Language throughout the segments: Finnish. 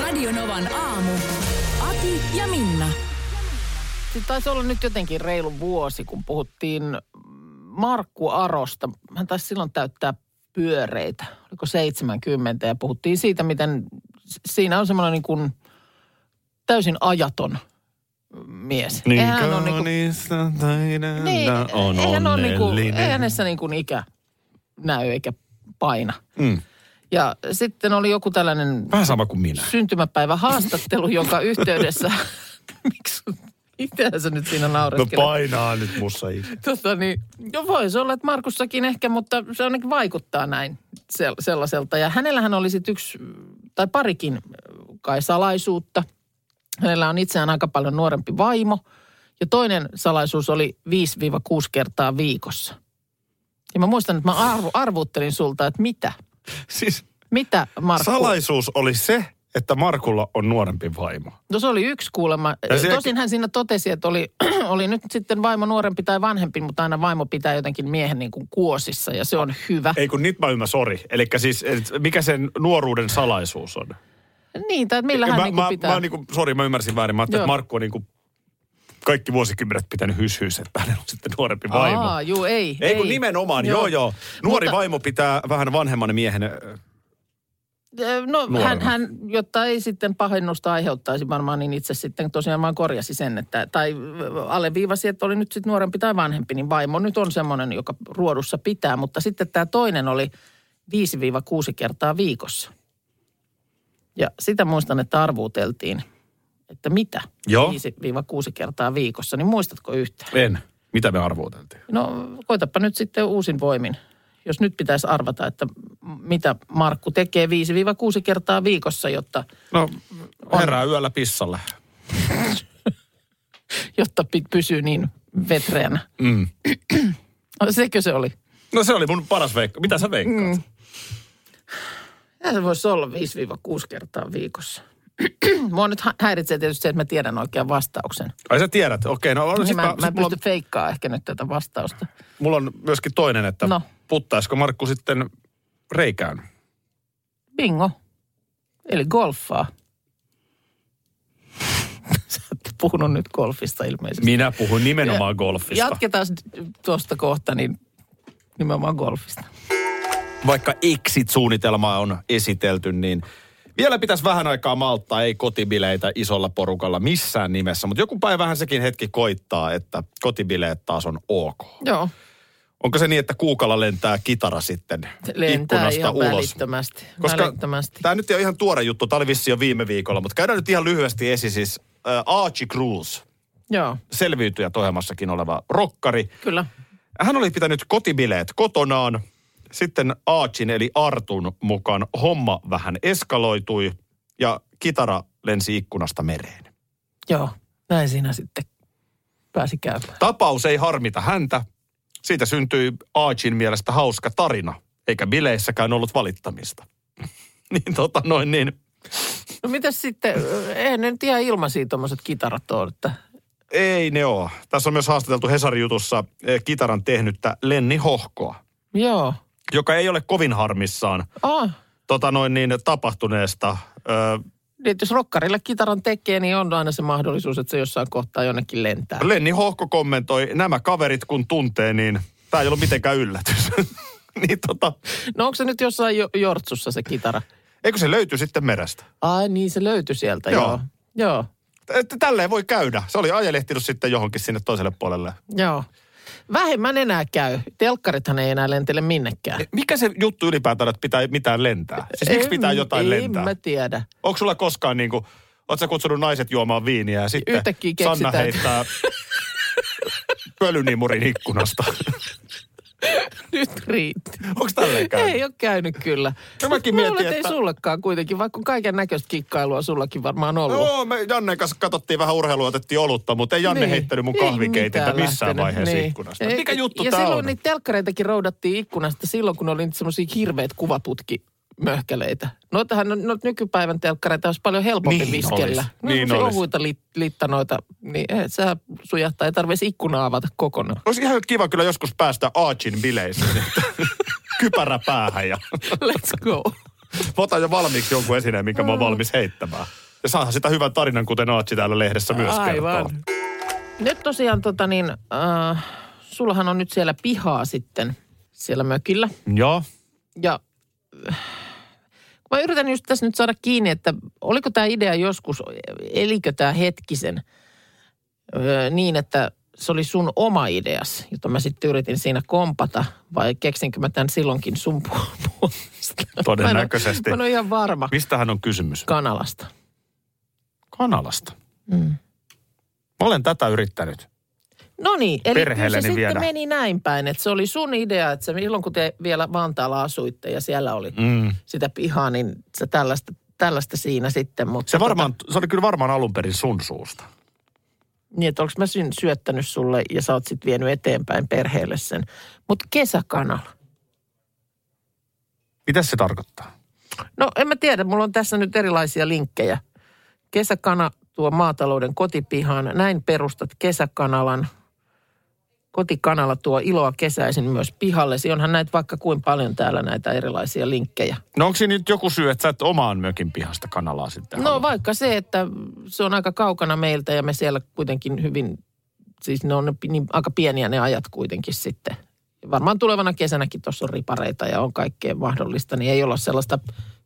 Radio Novan aamu. Ati ja Minna. Sitten taisi olla nyt jotenkin reilu vuosi, kun puhuttiin Markku Arosta. Hän taisi silloin täyttää pyöreitä, oliko 70, ja puhuttiin siitä, miten siinä on semmoinen niin kuin täysin ajaton mies. Niin Eihän hän ole niin taidetta niin, on eihän, ole niin kuin, onnellinen. ei hänessä niin kuin ikä näy eikä paina. Mm. Ja sitten oli joku tällainen Vähän sama kuin minä. syntymäpäivä haastattelu, jonka yhteydessä... Miksi? Mitä sä nyt siinä No naureskelet? painaa nyt mussa ikä. Tota niin, no voisi olla, että Markussakin ehkä, mutta se ainakin vaikuttaa näin sel- sellaiselta. Ja hänellähän oli sitten yksi tai parikin kai salaisuutta. Hänellä on itseään aika paljon nuorempi vaimo. Ja toinen salaisuus oli 5-6 kertaa viikossa. Ja mä muistan, että mä arvu, arvuuttelin sulta, että mitä? Siis Mitä Markku? salaisuus oli se, että Markulla on nuorempi vaimo. No se oli yksi kuulemma. Se- Tosin hän siinä totesi, että oli, oli nyt sitten vaimo nuorempi tai vanhempi, mutta aina vaimo pitää jotenkin miehen niin kuin kuosissa ja se on hyvä. Ei kun nyt mä ymmärrän, sori. Eli siis, mikä sen nuoruuden salaisuus on? Niin, tai että millä hän mä, niin kuin mä, pitää. mä, oon niinku, sori, mä ymmärsin väärin. Mä ajattelin, että Markku on niinku kaikki vuosikymmenet pitänyt hyshyys, että hänellä on sitten nuorempi vaimo. Aa, juu, ei. ei, kun nimenomaan, joo joo. Nuori Mutta- vaimo pitää vähän vanhemman miehen. No hän, nuorena. hän, jotta ei sitten pahennusta aiheuttaisi varmaan, niin itse sitten tosiaan vaan korjasi sen, että, tai alleviivasi, että oli nyt sitten nuorempi tai vanhempi, niin vaimo nyt on semmoinen, joka ruodussa pitää. Mutta sitten tämä toinen oli 5-6 kertaa viikossa. Ja sitä muistan, että arvuuteltiin, että mitä Joo. 5-6 kertaa viikossa, niin muistatko yhtään? En. Mitä me arvuuteltiin? No koitapa nyt sitten uusin voimin. Jos nyt pitäisi arvata, että mitä Markku tekee 5-6 kertaa viikossa, jotta, No, herää yöllä pissalle. jotta pysyy niin vetreänä. Mm. No, sekö se oli? No se oli mun paras veikka. Mitä sä veikkaat? Mm. Ja se voisi olla 5-6 kertaa viikossa. Mua nyt hä- häiritsee tietysti se, että mä tiedän oikean vastauksen. Ai sä tiedät, okei. No, no Niin sit mä, mä, mä en pysty feikkaamaan ehkä nyt tätä vastausta. on, mulla on myöskin toinen, että No. puttaisiko Markku sitten reikään? Bingo. Eli golfaa. Sä et puhunut nyt golfista ilmeisesti. Minä puhun nimenomaan Ja- golfista. Jatketaan tuosta kohta, niin nimenomaan golfista. Vaikka exit-suunnitelmaa on esitelty, niin vielä pitäisi vähän aikaa malttaa, ei kotibileitä isolla porukalla missään nimessä. Mutta joku päivähän sekin hetki koittaa, että kotibileet taas on ok. Joo, Onko se niin, että kuukalla lentää kitara sitten lentää ikkunasta ulos? välittömästi. Koska välittömästi. tämä nyt ei ole ihan tuore juttu, tämä oli jo viime viikolla, mutta käydään nyt ihan lyhyesti esi siis äh, Archie Cruz, Joo, selviytyjät ohjelmassakin oleva rokkari. kyllä. Hän oli pitänyt kotibileet kotonaan. Sitten Archin eli Artun mukaan homma vähän eskaloitui ja kitara lensi ikkunasta mereen. Joo, näin siinä sitten pääsi käymään. Tapaus ei harmita häntä. Siitä syntyi Archin mielestä hauska tarina, eikä bileissäkään ollut valittamista. niin tota noin niin. No mitäs sitten, eihän ne nyt ihan ilmaisia tuommoiset kitarat ole, että Ei ne oo. Tässä on myös haastateltu Hesari-jutussa eh, kitaran tehnyttä Lenni Hohkoa, joo. Joka ei ole kovin harmissaan Ah, tota noin niin, tapahtuneesta. Ö, niin jos rokkarille kitaran tekee, niin on aina se mahdollisuus, että se jossain kohtaa jonnekin lentää. Lenni Hohko kommentoi, nämä kaverit kun tuntee, niin tämä ei ollut mitenkään yllätys. niin tota, No onko se nyt jossain jo- jortsussa se kitara? eikö se löytyi sitten merestä? Ai niin, se löytyi sieltä, joo. Joo. Joo, joo. Että tälleen voi käydä. Se oli ajelehtinut sitten johonkin sinne toiselle puolelle. joo. Vähemmän enää käy. Telkkarithan ei enää lentele minnekään. Mikä se juttu ylipäätään, että pitää mitään lentää? Siis miksi En- pitää jotain en lentää? mä tiedä. Onko sulla koskaan niin kuin, sä kutsunut naiset juomaan viiniä ja sitten Sanna heittää pölynimurin ikkunasta? Nyt riitti. Onko tälleen käynyt? Ei ole käynyt kyllä. No mäkin Mä mietin, luulen, että että- ei sullekaan kuitenkin, vaikka kaiken näköistä kikkailua sullakin varmaan ollut. Joo, me Jannen kanssa katsottiin vähän urheilua, otettiin olutta, mutta ei Janne Niin. heittänyt mun Ei kahvikeitintä missään lähtenyt. vaiheessa Niin. ikkunasta. Ei- Mikä juttu ja tää silloin on? niitä telkkareitakin roudattiin ikkunasta silloin, kun oli semmoisia hirveät kuvaputki möhkäleitä. Noitahan on- noita nykypäivän telkkareita olisi paljon helpompi Niin viskellä. olisi. No, Niin olisi. ohuita lit, littanoita, niin eh, sä sujahtaa, ei tarvitsisi ikkunaa avata kokonaan. Olisi ihan kiva kyllä joskus päästä Aachin bileisiin. Kypärä päähän ja Let's go. mä otan jo valmiiksi jonkun esineen, minkä mä oon valmis heittämään. Ja saahan sitä hyvän tarinan, kuten Aachi täällä lehdessä myös kertoo. Aivan. Nyt tosiaan tota niin, äh, sullahan on nyt siellä pihaa sitten siellä mökillä. Joo. Ja mä yritän just tässä nyt saada kiinni, että oliko tämä idea joskus, elikö tämä hetkisen öö, niin, että se oli sun oma ideas, jota mä sitten yritin siinä kompata, vai keksinkö mä tämän silloinkin sun pu- puolesta? Todennäköisesti. Mä en ole ihan varma. Mistähän on kysymys? Kanalasta. Kanalasta. Mm. Mä olen tätä yrittänyt. No niin, eli kyllä se sitten viedä. meni näin päin, että se oli sun idea, että se milloin kun te vielä Vantaalla asuitte ja siellä oli Mm. sitä pihaa, niin se tällaista, tällaista siinä sitten. Mutta Se, varmaan, se oli kyllä varmaan alun perin sun suusta. Niin, että onko mä syn, syöttänyt sulle ja sä oot sitten vienyt eteenpäin perheelle sen. Mutta kesäkanala. Mitä se tarkoittaa? No en mä tiedä, mulla on tässä nyt erilaisia linkkejä. Kesäkana tuo maatalouden kotipihaan. Näin perustat kesäkanalan. Kotikanala tuo iloa kesäisin myös pihallesi. Onhan näitä vaikka kuin paljon täällä näitä erilaisia linkkejä. No onko siinä nyt joku syy, että sä et omaan mökin pihasta kanalaa sitten No halua? vaikka se, että se on aika kaukana meiltä ja me siellä kuitenkin hyvin, siis ne on niin, aika pieniä ne ajat kuitenkin sitten. Varmaan tulevana kesänäkin tuossa on ripareita ja on kaikkea mahdollista, niin ei olla sellaista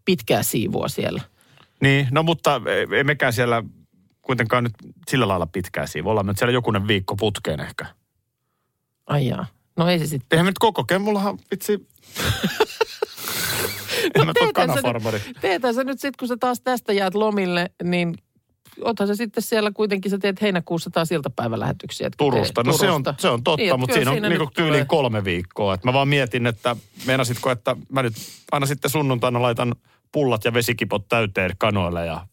pitkää siivua siellä. Niin, no mutta ei- ei mekään siellä kuitenkaan nyt sillä lailla pitkää siivu. Ollaan me nyt siellä jokunen viikko putkeen ehkä. Ai jaa. No ei se sitten. Eihän me nyt koko mullahan vitsi... en mä tuo teethän sä kanafarmari. Teetään sä nyt sitten, kun sä taas tästä jäät lomille, niin oothan sä sitten siellä kuitenkin, sä teet heinäkuussa taas iltapäivälähetyksiä. että Turusta. teet No se on, Turusta. se on totta, Niin, mutta siinä on niinku nyt tyyliin kolme viikkoa. Et mä vaan mietin, että meinasitko, että mä nyt aina sitten sunnuntaina laitan pullat ja vesikipot täyteen kanoille ja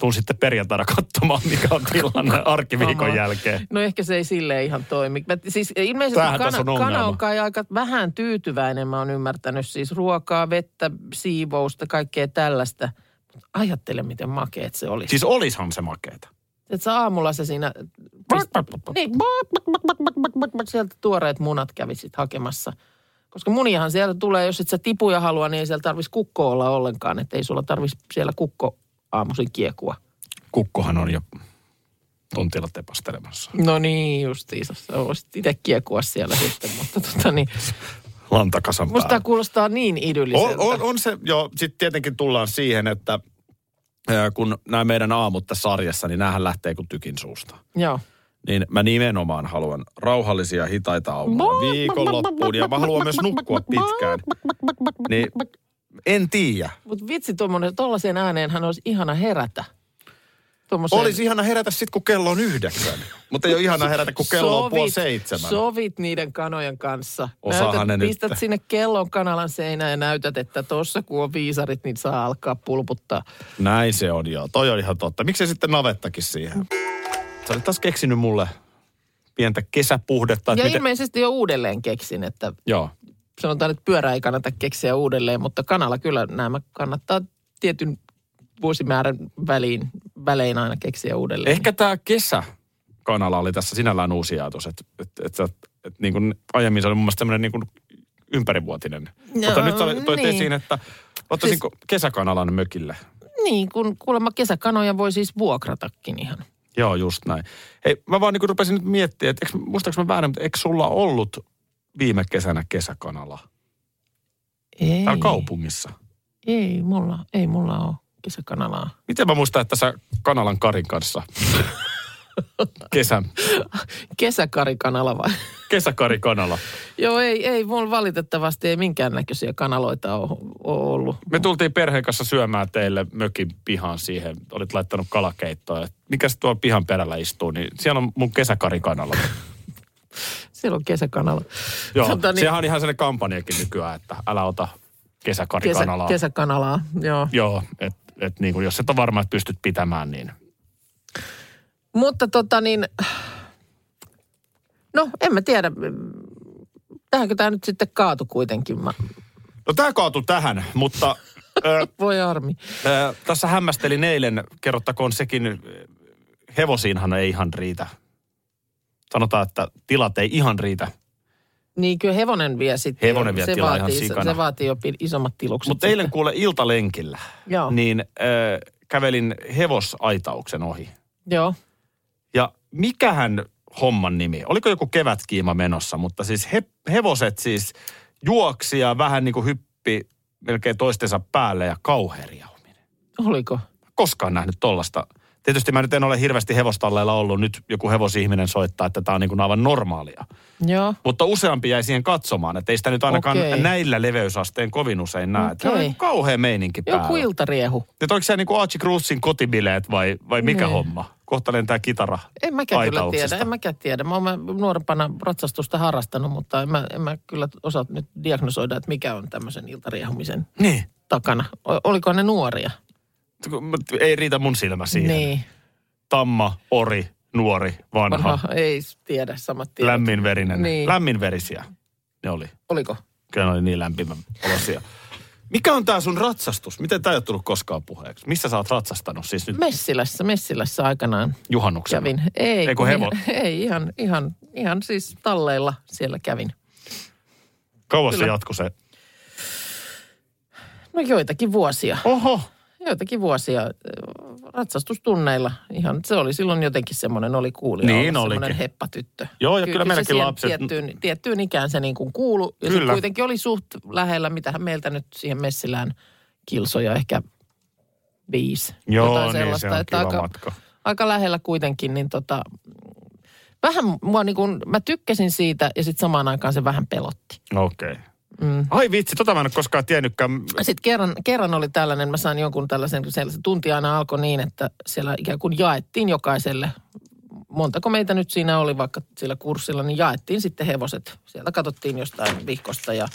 tuun sitten perjantaina katsomaan, mikä on tilanne arkiviikon Aha. jälkeen. No ehkä se ei silleen ihan toimi. Mä, siis ilmeisesti Tämähän kana, on kana ongelma. on kai aika vähän tyytyväinen, mä oon ymmärtänyt. Siis ruokaa, vettä, siivousta, kaikkea tällaista. Mut Ajattele, miten makeet se oli. Siis olishan se makeeta. Että sä aamulla se siinä... Niin, sieltä tuoreet munat kävisit hakemassa. Koska muniahan sieltä tulee, jos et sä tipuja halua, niin ei siellä tarvitsisi kukko olla ollenkaan. Että ei sulla tarvitsisi siellä kukko aamuisin kiekua. Kukkohan on jo tontilla tepastelemassa. No niin, justiinsa. Sä voisit itse kiekua siellä sitten, mutta tota niin. Lantakasan Musta päällä. kuulostaa niin On, idylliseltä. on, on se, joo, sitten tietenkin tullaan siihen, että kun nämä meidän aamut tässä sarjassa, niin näähän lähtee kuin tykin suusta. Joo. Niin mä nimenomaan haluan rauhallisia, hitaita aamuja viikonloppuun ja mä haluan myös nukkua pitkään. Niin en tiedä. Mutta vitsi, tuommoinen, tollaiseen ääneenhän olisi ihana herätä. Tommoseen- Olisi ihana herätä sitten, kun kello on yhdeksän. Mutta ei ole ihana herätä, kun kello on puoli seitsemän. Sovit niiden kanojen kanssa. Osaahan ne nyt. pistät sinne kellon kanalan seinään ja näytät, että tuossa kun on viisarit, niin saa alkaa pulputtaa. Näin se on joo. Toi on ihan totta. Miksi sitten navettakin siihen? Sä olet taas keksinyt mulle pientä kesäpuhdetta. Ja miten- ilmeisesti jo uudelleen keksin, että Joo. Sanotaan, että pyörä ei kannata keksiä uudelleen, mutta kanalla kyllä nämä kannattaa tietyn vuosimäärän väliin, välein aina keksiä uudelleen. Ehkä tämä kesäkanala oli tässä sinällään uusi ajatus, että, että, että, että, että niin kuin aiemmin se oli mun mielestä tämmöinen niin kuin ympärivuotinen. Joo, Mutta nyt sä toit niin. esiin, että ottaisinko siis... kesäkanalan mökille. Niin, kun kuulemma kesäkanoja voi siis vuokratakin ihan. Joo, just näin. Hei, mä vaan niin rupesin nyt miettimään, että eikö, muistaaks mä väärin, mutta eikö sulla ollut viime kesänä kesäkanala Ei, täällä kaupungissa? ei mulla, ei mulla ole kesäkanalaa. Miten mä muistan, että sä kanalan Karin kanssa kesän, Kesäkarikanala vai? kesäkarikanala. Joo, ei, ei mulla valitettavasti ei minkäännäköisiä kanaloita ole, ole ollut. Me tultiin perheen kanssa syömään teille mökin pihaan siihen. Olit laittanut kalakeittoa. Et Mikä se tuolla pihan perällä istuu, niin siellä on mun kesäkarikanala. Siellä on kesäkanala. Joo, Tota niin, sehän on ihan sellainen kampanjakin nykyään, että älä ota kesä, kesäkarikanalaa. kesäkanalaa, joo. Joo, että et niin kuin, jos et ole varma, että pystyt pitämään, niin Mutta tota niin, no en mä tiedä, tähänkö tämä nyt sitten kaatu kuitenkin? Mä, No tämä kaatui tähän, mutta ö, voi armi. ö, tässä hämmästelin eilen, kerrottakoon sekin, hevosiinhan ei ihan riitä. Sanotaan, että tilat ei ihan riitä. Niin kyllä hevonen vie sitten. Hevonen vie se tilaa ihan vaatii, se, sikana. se vaatii jo isommat tilukset. Mutta eilen kuule iltalenkillä, Joo. niin ö, kävelin hevosaitauksen ohi. Joo. Ja mikähän homman nimi? Oliko joku kevätkiima menossa, mutta siis he, hevoset siis juoksi ja vähän niin kuin hyppi melkein toistensa päälle ja kauheeriauminen. Oliko? Koskaan nähnyt tollasta. Tietysti mä nyt en ole hirveästi hevostalleilla ollut. Nyt joku hevosihminen soittaa, että tämä on niin kuin aivan normaalia. Joo. Mutta useampi jäi siihen katsomaan, että ei sitä nyt ainakaan Okei. näillä leveysasteen kovin usein näe. Että Okei. on kauhea meininki päällä. Joku iltariehu. Nyt onko se niin kuin Archie Cruzin kotibileet vai, vai mikä Niin. homma? Kohta lentää kitara En mäkään kyllä tiedä, en mäkään tiedä. Mä oon nuorempana ratsastusta harrastanut, mutta en mä, en mä kyllä osaa nyt diagnosoida, että mikä on tämmöisen iltariehumisen Niin. takana. O- oliko ne nuoria? Ei riitä mun silmä siihen. Niin. Tamma, ori, nuori, vanha, Vanha, ei tiedä, samat tiedot. lämminverinen. Niin. Lämminverisiä ne oli. Oliko? Kyllä ne oli niin lämpimän olosia. Mikä on tää sun ratsastus? Miten tää ei ole tullut koskaan puheeksi? Missä sä oot ratsastanut siis nyt Messilässä, Messilässä aikanaan juhannuksena? kävin. Ei, Ei, kun kun hevo. ihan, ei ihan, ihan, ihan siis talleilla siellä kävin. Kauas se jatkui se? No joitakin vuosia. Oho. Joitakin vuosia äh, ratsastustunneilla. Ihan, se oli silloin jotenkin semmoinen, oli kuulija Niin semmoinen heppatyttö. Joo, ja kyllä se meilläkin lapset- Tiettyyn, tiettyyn ikään se niin kuin kuulu. Ja se Kyllä. kuitenkin oli suht lähellä, mitähän meiltä nyt siihen messilään kilsoja, ehkä viisi. Joo, jotain niin se sellaista, on että aika, matka. aika lähellä kuitenkin, niin tota, vähän mua niin kuin, mä tykkäsin siitä ja sitten samaan aikaan se vähän pelotti. Okei. Okay. Mm. Ai vitsi, tota mä en ole koskaan tiennytkään. Sitten kerran, kerran oli tällainen, mä sain jonkun tällaisen, se tunti aina alkoi niin, että siellä ikään kuin jaettiin jokaiselle, montako meitä nyt siinä oli vaikka sillä kurssilla, niin jaettiin sitten hevoset. Sieltä katsottiin jostain vihkosta ja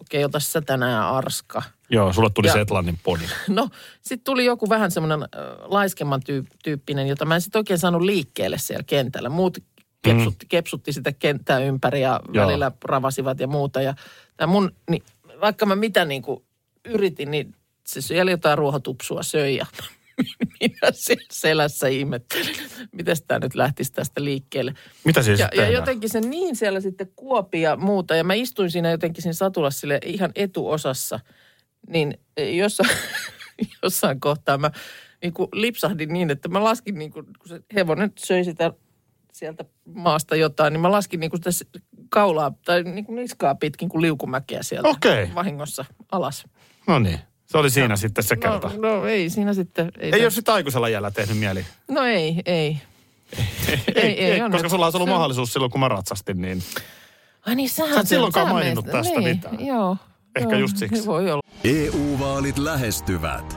okei, ota sä tänään Arska. Joo, sulle tuli Ja- Setlannin podi. No, sitten tuli joku vähän semmoinen äh, laiskemman tyy- tyyppinen, jota mä en sitten oikein saanut liikkeelle siellä kentällä. Muut kepsutti, kepsutti sitä kenttää ympäri ja Mm. Joo. välillä ravasivat ja muuta. Ja tämä mun, niin, vaikka mä mitä niin kuin yritin, niin se siellä jotain ruohotupsua söi ja minä selässä ihmettelin, miten tämä nyt lähtisi tästä liikkeelle. Mitä siis Ja, ja jotenkin se niin siellä sitten kuopi ja muuta. Ja mä istuin siinä jotenkin siinä satulassa sille ihan etuosassa. Niin jossain, jossain kohtaa mä niin kuin lipsahdin niin, että mä laskin niin kuin, kun se hevonen söi sitä sieltä maasta jotain, niin mä laskin niin kuin sitä kaulaa tai niin kuin niskaa pitkin kuin liukumäkeä sieltä Okei. vahingossa alas. No niin, se oli siinä sitten se kerta. No, no ei siinä sitten. Ei, Ei se- ole sitä aikuisella jällä tehnyt mieli. No ei, ei. ei, ei, on koska nyt- sulla olisi ollut se on- mahdollisuus silloin, kun mä ratsastin, niin Ai niin, sähän Sä et silloinkaan maininnut meistä- tästä niin, mitään. Joo. Ehkä joo, just siksi. Voi olla. EU-vaalit lähestyvät.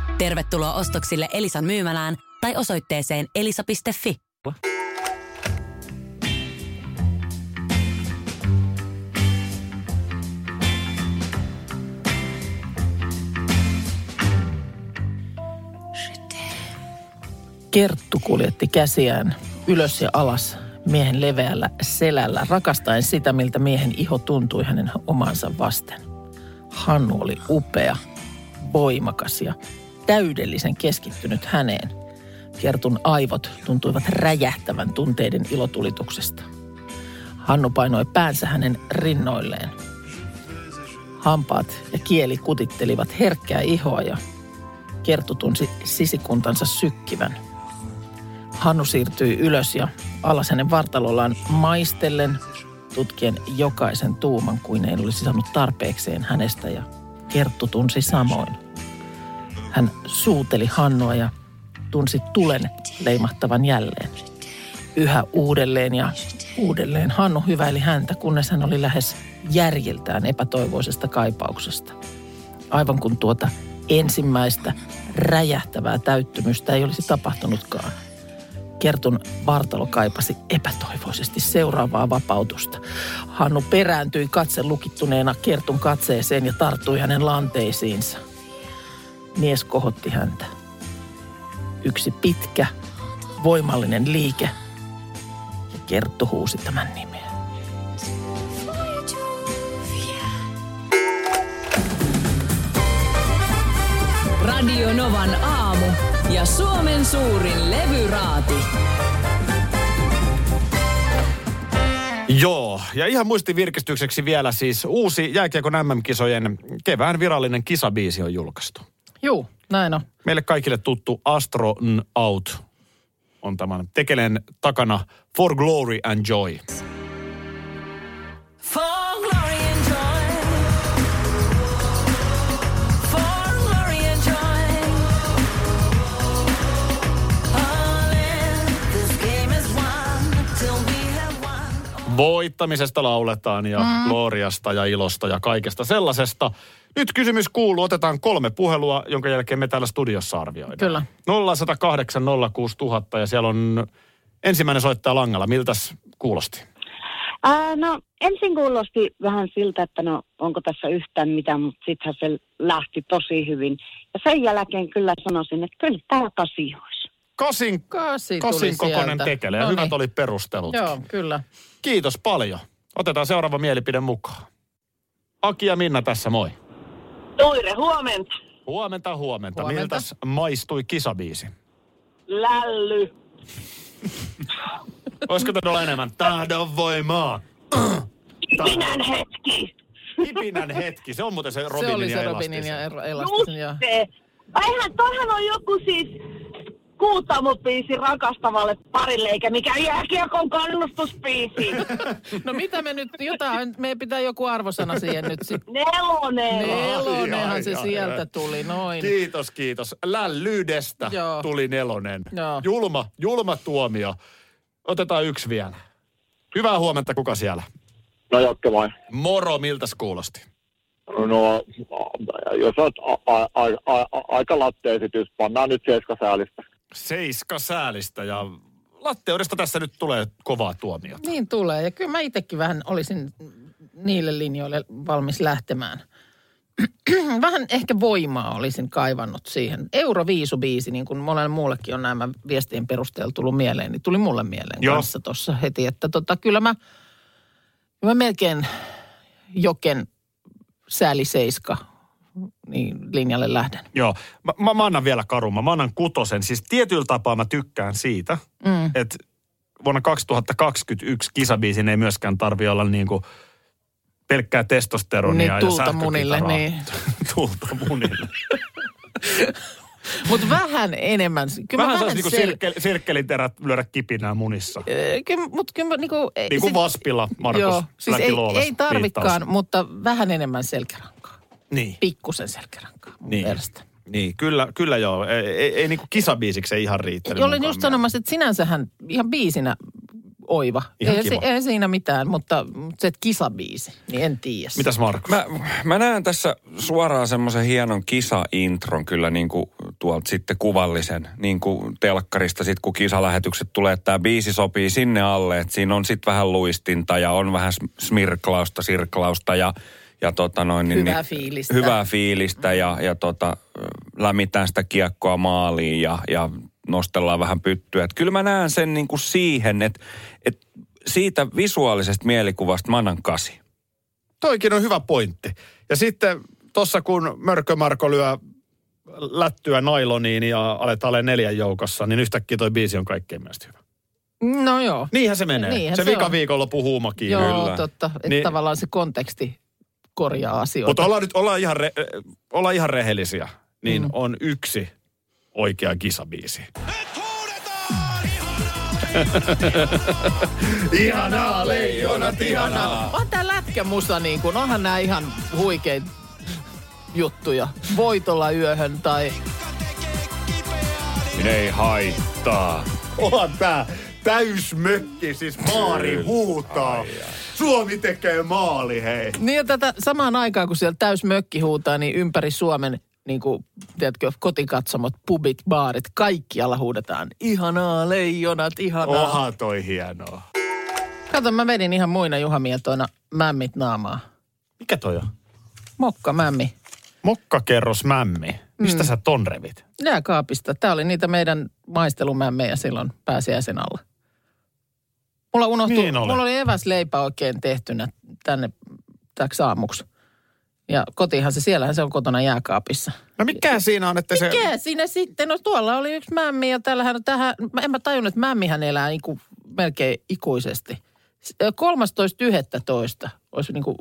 Tervetuloa ostoksille Elisan myymälään tai osoitteeseen elisa.fi. Kerttu kuljetti käsiään ylös ja alas miehen leveällä selällä, rakastaen sitä, miltä miehen iho tuntui hänen omansa vasten. Hannu oli upea, voimakas ja täydellisen keskittynyt häneen. Kertun aivot tuntuivat räjähtävän tunteiden ilotulituksesta. Hannu painoi päänsä hänen rinnoilleen. Hampaat ja kieli kutittelivat herkkää ihoa ja Kerttu tunsi sisikuntansa sykkivän. Hannu siirtyi ylös ja alas hänen vartalollaan maistellen, tutkien jokaisen tuuman kuin ei olisi saanut tarpeekseen hänestä ja Kerttu tunsi samoin. Hän suuteli Hannua ja tunsi tulen leimahtavan jälleen. Yhä uudelleen ja uudelleen Hannu hyväili häntä, kunnes hän oli lähes järjiltään epätoivoisesta kaipauksesta. Aivan kun tuota ensimmäistä räjähtävää täyttymystä ei olisi tapahtunutkaan. Kertun vartalo kaipasi epätoivoisesti seuraavaa vapautusta. Hannu perääntyi katse lukittuneena Kertun katseeseen ja tarttui hänen lanteisiinsa. Mies kohotti häntä. Yksi pitkä, voimallinen liike ja Kerttu huusi tämän nimeä. Radio Novan aamu ja Suomen suurin levyraati. Joo, ja ihan muistin virkistykseksi vielä siis uusi jääkiekon MM-kisojen kevään virallinen kisabiisi on julkaistu. Juu, näin on. Meille kaikille tuttu Astro N Out on tämän Tekelen takana For Glory and Joy. Voittamisesta lauletaan ja mm. gloriasta ja ilosta ja kaikesta sellaisesta. Nyt kysymys kuuluu, otetaan kolme puhelua, jonka jälkeen me täällä studiossa arvioidaan. Kyllä. 0108 06000 ja siellä on ensimmäinen soittaja langalla. Miltäs kuulosti? Ää, no ensin kuulosti vähän siltä, että no onko tässä yhtään mitään, mutta sittenhän se lähti tosi hyvin. Ja sen jälkeen kyllä sanoisin, että kyllä tämä kasi olisi. Kasin, Kasi tuli kasin kokoinen sieltä. tekele ja No hyvät niin. oli perustelut. Joo, kyllä. Kiitos paljon. Otetaan seuraava mielipide mukaan. Aki ja Minna tässä, moi. Toire, huomenta. Huomenta, huomenta. Huomenta. Miltäs maistui kisabiisi? Lälly. Olisiko tätä olla enemmän tahdon voimaa? Minän hetki. Kipinän hetki. Se on muuten se Se Robinin oli ja se Robinin ja Elastisen. Elastisen. Ja... se. Aihan, toihan on joku siis kuutamopiisi rakastavalle parille, eikä mikään jääkiekon kannustuspiisi. No mitä me nyt, jotain, meidän pitää joku arvosana siihen nyt sitten. Nelonen. Nelonenhan se Ai, sieltä ai. tuli, noin. Kiitos, kiitos. Lällyydestä Joo. tuli nelonen. Joo. Julma, julma tuomio. Otetaan yksi vielä. Hyvää huomenta, kuka siellä? No jatka vain. Moro, miltäs kuulosti? No, jos olet a- a- a- a- a- aika latteesitys, pannaan nyt seiskasäälistä. Seiska säälistä ja latteudesta tässä nyt tulee kovaa tuomiota. Niin tulee. Ja kyllä mä itsekin vähän olisin niille linjoille valmis lähtemään. Vähän ehkä voimaa olisin kaivannut siihen. Euroviisubiisi, niin kuin monelle muullekin on nämä viestien perusteella tullut mieleen, niin tuli mulle mieleen Joo. kanssa tuossa heti. Että tota, kyllä mä, mä melkein joken sääli seiska niin linjalle lähden. Joo, mä, mä, mä annan vielä karuma. Mä annan kutosen. Siis tietyllä tapaa mä tykkään siitä, Mm. että vuonna 2021 kisabiisin ei myöskään tarvi olla niin kuin pelkkää testosteronia Niin, ja munille, niin. tulta munille. Mutta vähän enemmän. Kyllä Vähän mä saisi vähän niin sel- sirkel, sirkkelinterät lyödä kipinää munissa. Kyllä, mutta kyllä niinku... ei- Niin kuin Vaspilla, Markus Joo, siis ei, ei tarvikaan, mutta vähän enemmän selkärankaa. Niin. Pikkusen selkärankaa mun Niin. mielestä. Niin, kyllä, kyllä joo. Ei, ei, ei niin kisabiisiksi ei ihan riittänyt. Olin just sanomassa, että sinänsähän ihan biisinä oiva. Ihan ei, kiva. se, ei siinä mitään, mutta, mutta se, että kisabiisi, niin en tiedä. Mitäs Markus? Mä, mä näen tässä suoraan semmoisen hienon kisa-intron kyllä niin kuin tuolta sitten kuvallisen, niin kuin telkkarista sitten kun kisalähetykset tulee, että tämä biisi sopii sinne alle, että siinä on sitten vähän luistinta ja on vähän sm- smirklausta, sirklausta ja, ja tota noin, niin, Hyvää niin, fiilistä. Hyvää fiilistä ja, ja tota, lämmitään sitä kiekkoa maaliin ja, ja nostellaan vähän pyttyä. Et kyllä mä näen sen niin kuin siihen, että et siitä visuaalisesta mielikuvasta mä annan kasi. Toikin on hyvä pointti. Ja sitten tuossa kun Mörkö Marko lyö lättyä nailoniin ja aletaan olemaan neljän joukossa, niin yhtäkkiä toi biisi on kaikkein mielestä hyvä. No joo. Niinhän se menee. Niinhän se, se vika on. viikonloppu huumakin. Joo, Kyllä. totta. Että Niin- tavallaan se konteksti korjaa asioita. Mutta ollaan nyt ollaan ihan, re, ollaan ihan rehellisiä. Niin Mm. on yksi oikea kisabiisi. ihanaa, leijonat, ihanaa. On tää lätkämusa niin kuin, onhan nämä ihan huikeita juttuja. Voitolla yöhön tai... Minä ei haittaa. Onhan tää täysmökki, siis maari huutaa. Suomi tekee maali, hei. Niin ja tätä samaan aikaan, kun siellä täys mökki huutaa, niin ympäri Suomen niin kuin, tiedätkö, kotikatsomot, pubit, baarit, kaikkialla huudetaan. Ihanaa, leijonat, ihanaa. Oha toi hienoa. Kato, mä vedin ihan muina juhamietoina mämmit naamaa. Mikä toi on? Mokka mämmi. Mokkakerros mämmi. Mistä Mm. sä ton revit? Jääkaapista. Tämä oli niitä meidän maistelumämmejä silloin pääsiäisen alla. Mulla unohtui, Niin oli. mulla oli eväsleipä oikein tehtynä tänne täksi aamuksi. Ja kotihan se, siellähän se on kotona jääkaapissa. No mikä siinä on, että se... Mikä siinä sitten? No tuolla oli yksi mämmi ja tällähän tähän, mä- en mä tajunnut, että mämmihän elää niinku melkein ikuisesti. S- 13.11. olisi niinku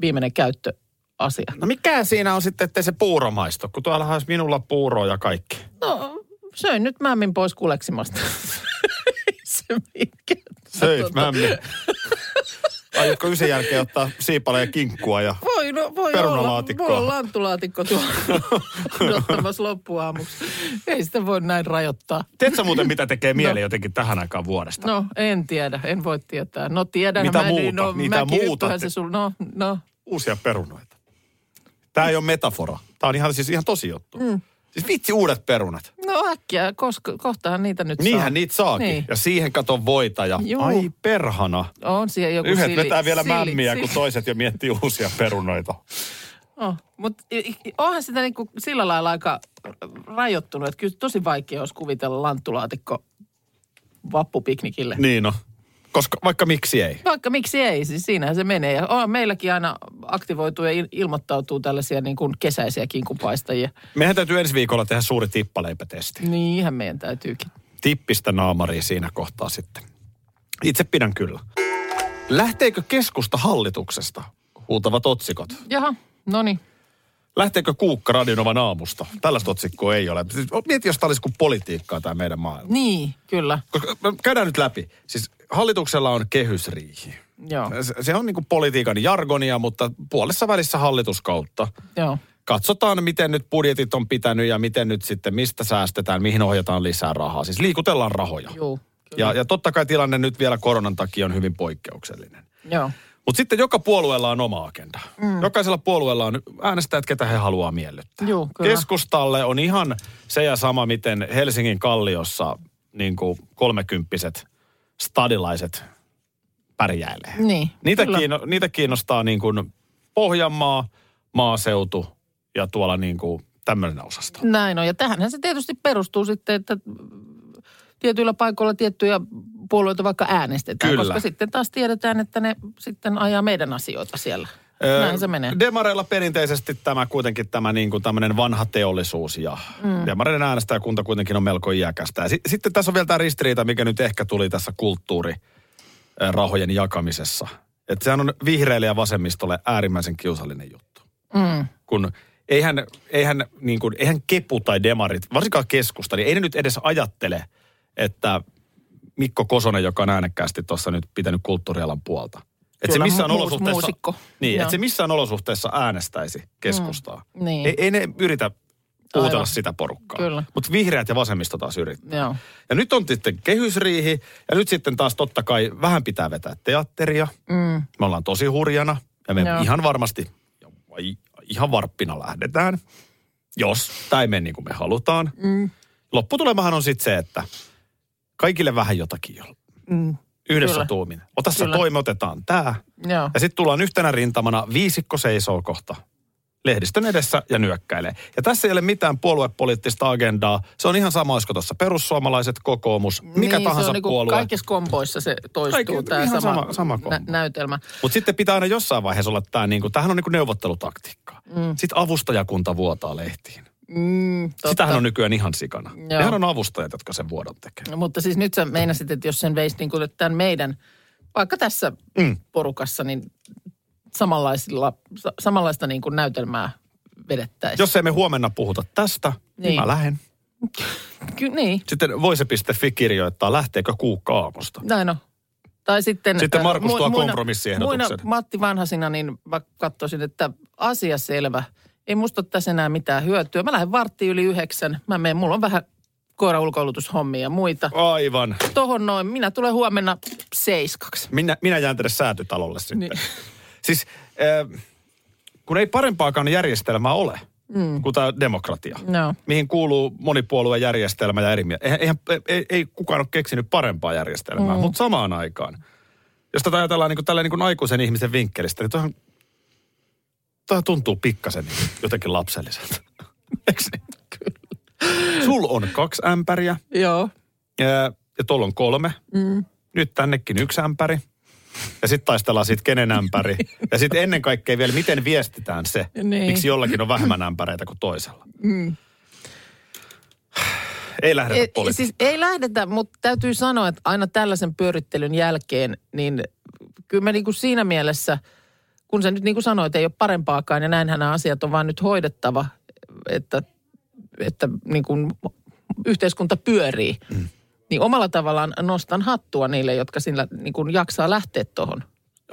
viimeinen käyttöasia. No mikä siinä on sitten, ettei se puuro maistu, kun tuolla olisi minulla puuroa ja kaikki. No, söin nyt mämmin pois kuleksimasta. Se. Söit mämmi. Aiotko ysin jälkeen ottaa siipaleen ja kinkkua ja... Voi, no, voi olla. Perunalaatikkoa. Voi olla lanttulaatikko tuolla odottamassa loppuaamuksi. Ei sitä voi näin rajoittaa. Tiedätkö muuten, mitä tekee mieli No. jotenkin tähän aikaan vuodesta? No, en tiedä. En voi tietää. No tiedän. Mitä mä, muuta? No, Mitä muuta te- se sul, no, no. Uusia perunoita. Tämä ei ole metafora. Tämä on ihan, siis ihan tosi juttu. Mm. Siis vitsi uudet perunat. No äkkiä, koska kohtahan niitä nyt saa. Niinhän niitä saakin. Niin. Ja siihen kato voita ja Juu. ai perhana. On siellä joku Yhdet sili- vetää vielä sili- mämmiä, sili- kun toiset jo miettii uusia perunoita. Oh, mutta onhan sitä niinku sillä lailla aika rajoittunut, että kyllä tosi vaikea olisi kuvitella lanttulaatikko vappupiknikille. Niin on. Koska vaikka miksi ei. Vaikka miksi ei, siis siinähän se menee. Ja on meilläkin aina aktivoituu ja il- ilmoittautuu tällaisia niin kuin kesäisiä kinkupaistajia. Meidän täytyy ensi viikolla tehdä suuri tippaleipätesti. Niinhän meidän täytyykin. Tippistä naamaria siinä kohtaa sitten. Itse pidän kyllä. Lähteekö keskusta hallituksesta? Huutavat otsikot. Jaha, no niin. Lähteekö Kuukka Radionovan aamusta? Tällaista otsikkoa ei ole. Mieti, jos tämä olisi kuin politiikkaa tämä meidän maailma. Niin, kyllä. Koska käydään nyt läpi. Siis hallituksella on kehysriihi. Joo, Se- Se on niin kuin politiikan jargonia, mutta puolessa välissä hallituskautta. joo. Katsotaan, miten nyt budjetit on pitänyt ja miten nyt sitten, mistä säästetään, mihin ohjataan lisää rahaa. Siis liikutellaan rahoja. Juu, Ja, ja totta kai tilanne nyt vielä koronan takia on hyvin poikkeuksellinen. Joo. Mutta sitten joka puolueella on oma agenda. Mm. Jokaisella puolueella on äänestäjät, ketä he haluaa miellyttää. Juu, kyllä. Keskustalle on ihan se ja sama, miten Helsingin kalliossa niin kuin kolmekymppiset stadilaiset pärjäilee. Niin, Niitä, kyllä. kiinno, niitä kiinnostaa niin kuin Pohjanmaa, maaseutu ja tuolla niin kuin tämmöinen osasto. Näin on. Ja tähänhän se tietysti perustuu sitten, että tietyillä paikoilla tiettyjä puolueita vaikka äänestetään. Kyllä. Koska sitten taas tiedetään, että ne sitten ajaa meidän asioita siellä. Näin se menee. Demareilla perinteisesti tämä kuitenkin tämä niin kuin tämmöinen vanha teollisuus ja mm. demareiden äänestäjäkunta kuitenkin on melko iäkästä. Ja si- sitten tässä on vielä tämä ristiriita, mikä nyt ehkä tuli tässä kulttuurirahojen jakamisessa. Että sehän on vihreille ja vasemmistolle äärimmäisen kiusallinen juttu. Mm. Kun eihän, eihän, niin kuin, eihän kepu tai demarit, varsinkaan keskusta, niin ei ne nyt edes ajattele, että Mikko Kosonen, joka on äänekkäästi tuossa nyt pitänyt kulttuurialan puolta. Että se missään mu- olosuhteessa, muusikko. niin, että se missään olosuhteessa äänestäisi keskustaa. Mm, niin. ei, ei ne yritä puhutella Aivan. sitä porukkaa. Mutta vihreät ja vasemmisto taas yrittää. Joo. Ja nyt on sitten kehysriihi, ja nyt sitten taas totta kai vähän pitää vetää teatteria. Mm. Me ollaan tosi hurjana, ja me Joo. ihan varmasti, ihan varppina lähdetään, jos tämä ei mene niin kuin me halutaan. Mm. Lopputulemahan on sitten se, että kaikille vähän jotakin jo. Mm. Yhdessä Kyllä. tuumin. Ota Kyllä. toimi, otetaan tämä. Joo. Ja sitten tullaan yhtenä rintamana, viisikko seisoo kohta lehdistön edessä ja nyökkäilee. Ja tässä ei ole mitään puoluepoliittista agendaa. Se on ihan sama, olisiko tuossa perussuomalaiset, kokoomus, mikä niin, tahansa se on niinku puolue. Kaikissa kompoissa se toistuu tämä sama, sama- sama nä- näytelmä. Mutta sitten pitää aina jossain vaiheessa olla tämä, niinku, tämähän on niinku neuvottelutaktiikkaa. Mm. Sitten avustajakunta vuotaa lehtiin. Mm, totta. Sitähän on nykyään ihan sikana. Joo. Nehän on avustajat, jotka sen vuodon tekee. No, mutta siis nyt sä meinasit, että jos sen veisi niin kuin tämän meidän, vaikka tässä Mm. porukassa, niin samanlaisilla, sa- samanlaista niin kuin näytelmää vedettäisiin. Jos ei me huomenna puhuta tästä, niin, niin mä lähden. Ky- niin, Sitten voise.fi kirjoittaa, lähteekö kuukka aamusta. näin on. Tai sitten... Sitten äh, Markus tuo muina- kompromissiehdotuksen. Muina Matti Vanhasina, niin mä katsoisin, että asia selvä. Ei musta ole tässä enää mitään hyötyä. Mä lähden varttiin yli yhdeksän. Mä menen, mulla on vähän koiraulkoilutushommia ja muita. Aivan. Tohon noin. Minä tulen huomenna seiskaksi. Minä, minä jään tänne säätytalolle sitten. Niin. Siis äh, kun ei parempaakaan järjestelmää ole mm. kuin tämä demokratia. No. Mihin kuuluu monipuoluejärjestelmä ja eri mieltä. Eihän, eihän, ei, ei kukaan ole keksinyt parempaa järjestelmää, mm. mutta samaan aikaan. Jos tätä ajatellaan niin kuin, tällä niin kuin aikuisen ihmisen vinkkelistä, niin toihan, toihan tuntuu pikkasen niin jotenkin lapselliselta. Eikö niin? Kyllä. Sul on kaksi ämpäriä Joo. ja, ja tuolla on kolme. Mm. Nyt tännekin yksi ämpäri. Ja sitten taistellaan siitä kenen ämpäri. Ja sitten ennen kaikkea vielä, miten viestitään se, Niin. miksi jollakin on vähemmän ämpäreitä kuin toisella. Mm. Ei lähdetä Ei, politiikkaan. siis ei lähdetä, mutta täytyy sanoa, että aina tällaisen pyörittelyn jälkeen, niin kyllä mä niin kuin siinä mielessä, kun sä nyt niin kuin sanoit, ei ole parempaakaan ja näinhän nämä asiat on vaan nyt hoidettava, että, että niin kuin yhteiskunta pyörii. Mm. Niin omalla tavallaan nostan hattua niille, jotka sillä niin kuin jaksaa lähteä tuohon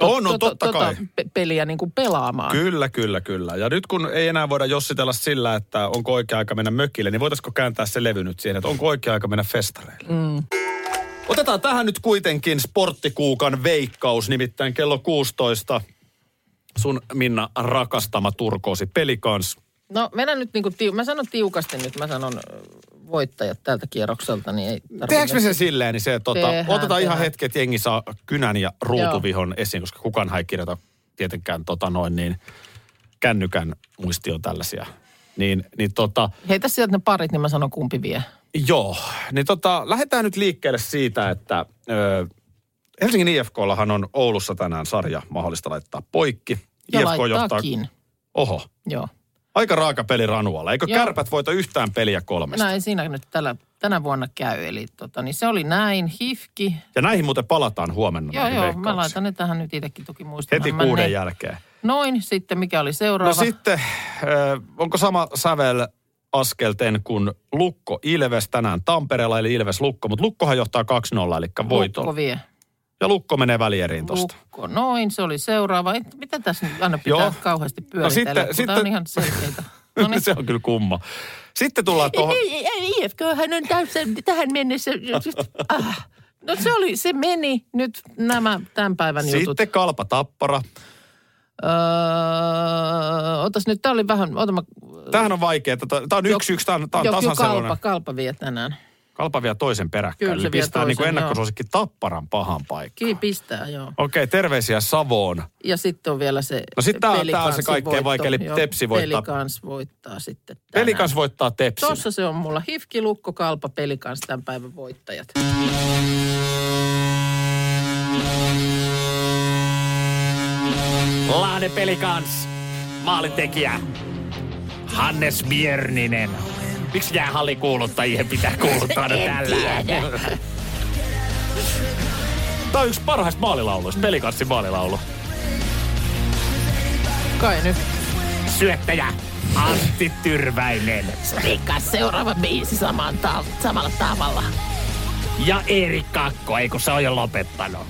On, no totta kai. pe- peliä niin kuin pelaamaan. Kyllä, kyllä, kyllä. Ja nyt kun ei enää voida jossitella sillä, että onko oikea aika mennä mökille, niin voitaisiko kääntää se levy nyt siihen, että onko oikea aika mennä festareille? Mm. Otetaan tähän nyt kuitenkin sporttikuukan veikkaus, nimittäin kello 16. Sun Minna rakastama turkoosi pelikans. No mennään nyt niin kuin, tiu- mä sanon tiukasti nyt, mä sanon voittajat tältä kierrokselta, niin ei tarvitse. Tehdäänkö me sen silleen, niin se, tota, Tehdään, otetaan ihan tehdään. hetki, että jengi saa kynän ja ruutuvihon esiin, koska kukaan ei kirjoita tietenkään tota noin niin kännykän muistioon tällaisia. Niin, niin tota, Heitä sieltä ne parit, niin mä sanon kumpi vie. Joo, niin tota, lähdetään nyt liikkeelle siitä, että ö, Helsingin IFKllahan on Oulussa tänään sarja mahdollista laittaa poikki. Ja IFK laittaakin. Oho, Joo. aika raaka peli Ranualla. Eikö Joo. kärpät voita yhtään peliä kolmesta? No ei siinä nyt tällä, tänä vuonna käy. Eli tota, niin se oli näin. Hifki. Ja näihin muuten palataan huomenna. Joo, joo. Mä laitan ne tähän nyt itsekin toki muistamaan. Heti kuuden ne- jälkeen. Noin. Sitten mikä oli seuraava? No sitten, ö, onko sama sävel askelten kuin Lukko Ilves tänään Tampereella, eli Ilves Lukko, mutta Lukkohan johtaa 2-0, eli voitolla. Lukko vie. Ja Lukko menee välieriin tosta. Lukko. Noin, se oli seuraava. Et, mitä tässä nyt aina pitää Joo. kauheasti No pyöritellä? sitten- kun sitten- Tämä on ihan selkeitä. No niin. se on kyllä kumma. Sitten tullaan tuohon... Ei, ei, ei, IFK hän on täysin tähän mennessä. Ah. No se oli, se meni nyt nämä tämän päivän jutut. Sitten Kalpa Tappara. Öö, otas nyt, tää oli vähän, ota mä, Tämähän on vaikea. Tämä on yksi yksi, tämä on, tää on joku tasan kalpa, kalpa vie tänään. Kalpa vie toisen peräkkäin. Kyllä se Eli vie pistää niin kuin toisen, ennakkosuosikki Tapparan pahan paikkaan. Kivi pistää, joo. Okei, terveisiä Savoon. Ja sitten on vielä se No sit tää on- tää on se kaikkein voitto. vaikea, eli Joo, Tepsi voittaa. Pelikans voittaa sitten tänään. Pelikans voittaa Tepsin. Tossa se on mulla. Hifki, Lukko, Kalpa, Pelikans tämän päivän voittajat. Lahden pelikans, maalintekijä, Hannes Björninen. Miksi jäähallikuuluttajien pitää kuuluttaa nyt tällä? Tämä on yksi parhaista maalilauluista, pelikanssin maalilaulu. Kai nyt. Syöttäjä Antti Tyrväinen Rikkaa seuraava biisi samaan ta- samalla tavalla. ja Erik Kakko, ei kun se on jo lopettanut.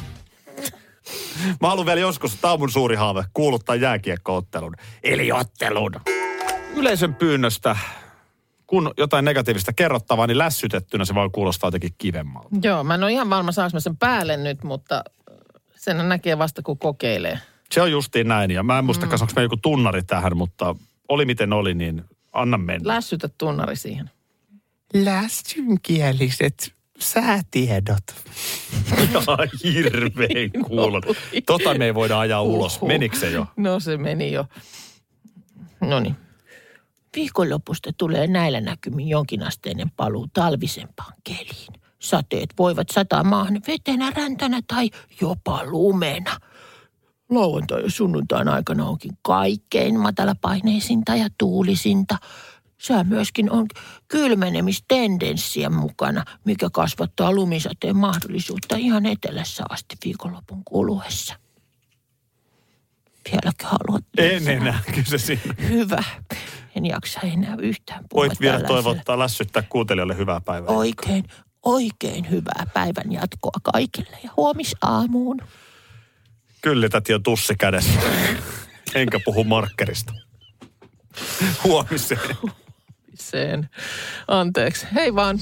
Mä haluan vielä joskus, tämä on mun suuri haave, kuuluttaa jääkiekkoottelun. Eli ottelun. Yleisön pyynnöstä, kun jotain negatiivista kerrottavaa, niin lässytettynä se vaan kuulostaa jotenkin kivemmalta. Joo, mä en ole ihan varma saanko mä sen päälle nyt, mutta sen näkee vasta kun kokeilee. Se on justiin näin, ja mä en muistakaan, mm. onko me joku tunnari tähän, mutta oli miten oli, niin anna mennä. Lässytä tunnari siihen. Lästynkieliset säätiedot. Ihan hirveän kuulon. Tota me ei voida ajaa ulos. Menikö se jo? No se meni jo. No niin. Viikonlopusta tulee näillä näkymin jonkinasteinen paluu talvisempaan keliin. Sateet voivat sataa maahan vetenä, räntänä tai jopa lumena. Lauantai ja sunnuntain aikana onkin kaikkein matalapaineisinta ja tuulisinta. Sää myöskin on kylmenemistendenssiä mukana, mikä kasvattaa lumisateen mahdollisuutta ihan etelässä asti viikonlopun kuluessa. Vieläkö haluat? En enää, kyllä se siinä. Hyvä. En jaksa enää yhtään puhua Voit vielä toivottaa lässyttää kuuntelijoille hyvää päivää. Oikein, oikein hyvää päivän jatkoa kaikille ja huomisaamuun. Kyllität jo tussi kädessä. Enkä puhu markkerista. Huomiseen. Sen. Anteeksi. Hei vaan.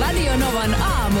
Radio Novan aamu.